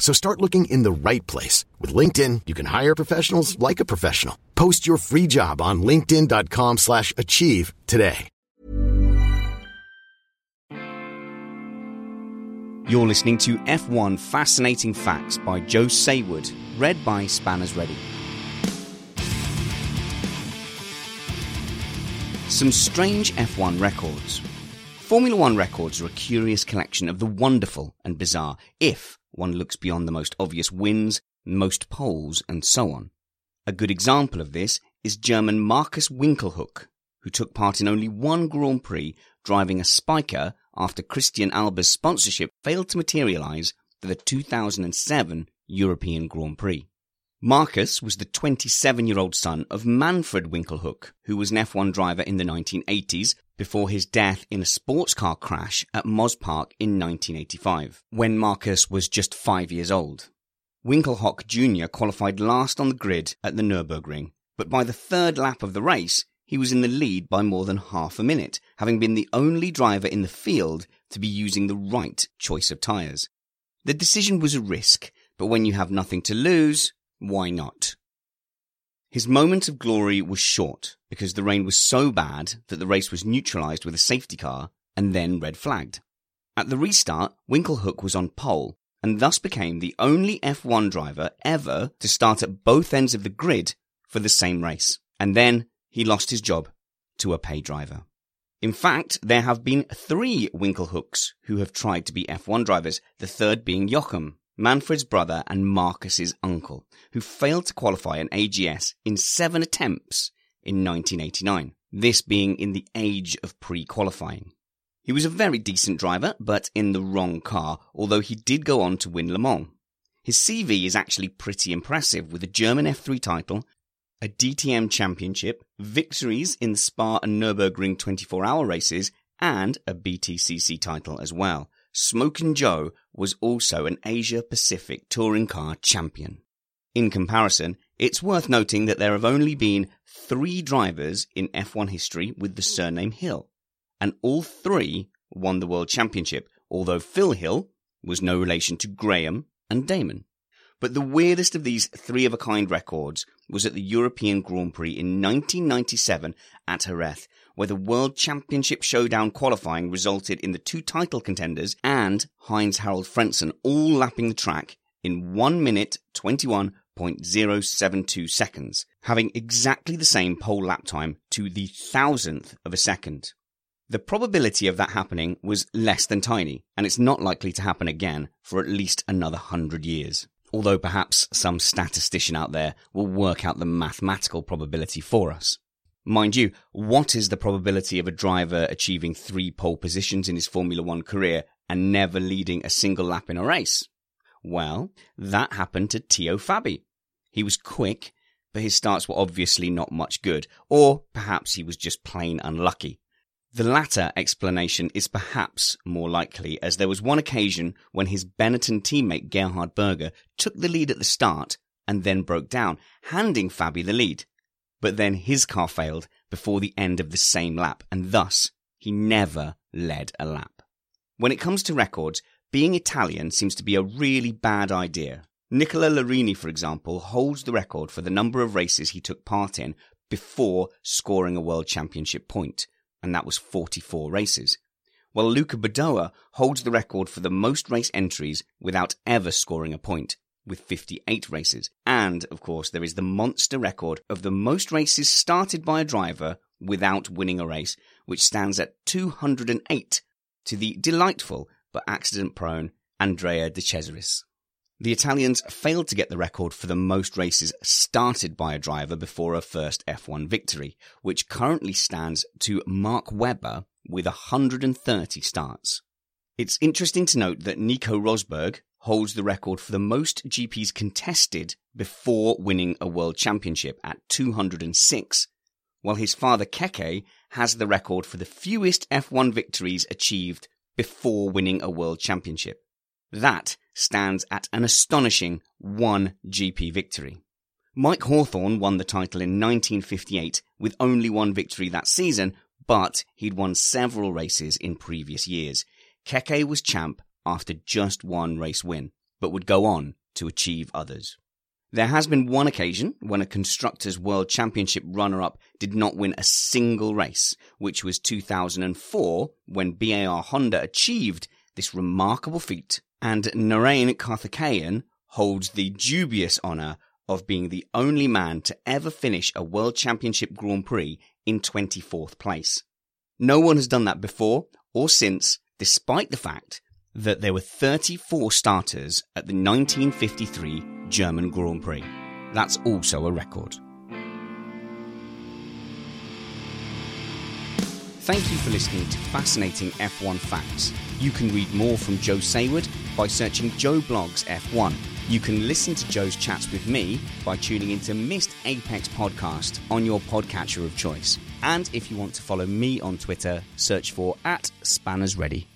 So start looking in the right place. With LinkedIn, you can hire professionals like a professional. Post your free job on linkedin.com slash achieve today. You're listening to F1 Fascinating Facts by Joe Saward, read by Spanners Ready. Some strange F1 records. Formula One records are a curious collection of the wonderful and bizarre, if one looks beyond the most obvious wins, most poles, and so on. A good example of this is German Markus Winkelhock, who took part in only one Grand Prix driving a Spyker after Christijan Albers' sponsorship failed to materialize for the 2007 European Grand Prix. Markus was the 27 year old son of Manfred Winkelhock, who was an F1 driver in the 1980s before his death in a sports car crash at Mosport in 1985, when Markus was just five years old. Winkelhock Jr. qualified last on the grid at the Nürburgring, but by the third lap of the race, he was in the lead by more than half a minute, having been the only driver in the field to be using the right choice of tyres. The decision was a risk, but when you have nothing to lose, why not? His moment of glory was short because the rain was so bad that the race was neutralized with a safety car and then red flagged. At the restart, Winkelhock was on pole and thus became the only F1 driver ever to start at both ends of the grid for the same race. And then he lost his job to a pay driver. In fact, there have been three Winkelhocks who have tried to be F1 drivers, the third being Joachim, Manfred's brother and Markus's uncle, who failed to qualify an AGS in seven attempts in 1989, this being in the age of pre-qualifying. He was a very decent driver, but in the wrong car, although he did go on to win Le Mans. His CV is actually pretty impressive with a German F3 title, a DTM championship, victories in the Spa and Nürburgring 24 hour races, and a BTCC title as well. Smokin' Joe was also an Asia Pacific touring car champion. In comparison, it's worth noting that there have only been three drivers in F1 history with the surname Hill, and all three won the World Championship, although Phil Hill was no relation to Graham and Damon. But the weirdest of these three of a kind records was at the European Grand Prix in 1997 at Jerez, where the World Championship Showdown qualifying resulted in the two title contenders and Heinz Harald Frentzen all lapping the track in 1 minute 21.072 seconds, having exactly the same pole lap time to the thousandth of a second. The probability of that happening was less than tiny, and it's not likely to happen again for at least another hundred years. Although perhaps some statistician out there will work out the mathematical probability for us. Mind you, what is the probability of a driver achieving three pole positions in his Formula One career and never leading a single lap in a race? Well, that happened to Teo Fabi. He was quick, but his starts were obviously not much good, or perhaps he was just plain unlucky. The latter explanation is perhaps more likely, as there was one occasion when his Benetton teammate Gerhard Berger took the lead at the start and then broke down, handing Fabi the lead but then his car failed before the end of the same lap, and thus he never led a lap. When it comes to records, being Italian seems to be a really bad idea. Nicola Larini, for example, holds the record for the number of races he took part in before scoring a world championship point, and that was 44 races. While Luca Badoer holds the record for the most race entries without ever scoring a point, with 58 races. And, of course, there is the monster record of the most races started by a driver without winning a race, which stands at 208 to the delightful but accident prone Andrea De Cesaris. The Italians failed to get the record for the most races started by a driver before a first F1 victory, which currently stands to Mark Webber with 130 starts. It's interesting to note that Nico Rosberg holds the record for the most GPs contested before winning a world championship at 206, while his father Keke has the record for the fewest F1 victories achieved before winning a world championship. That stands at an astonishing one GP victory. Mike Hawthorn won the title in 1958 with only one victory that season, but he'd won several races in previous years. Keke was champ after just one race win, but would go on to achieve others. There has been one occasion when a Constructors' World Championship runner up did not win a single race, which was 2004 when BAR Honda achieved this remarkable feat and Narain Karthikeyan holds the dubious honour of being the only man to ever finish a World Championship Grand Prix in 24th place. No one has done that before or since, despite the fact that there were 34 starters at the 1953 German Grand Prix. That's also a record. Thank you for listening to Fascinating F1 Facts. You can read more from Joe Saward by searching Joe Blogs F1. You can listen to Joe's chats with me by tuning into Missed Apex Podcast on your podcatcher of choice. And if you want to follow me on Twitter, search for at Spanners Ready.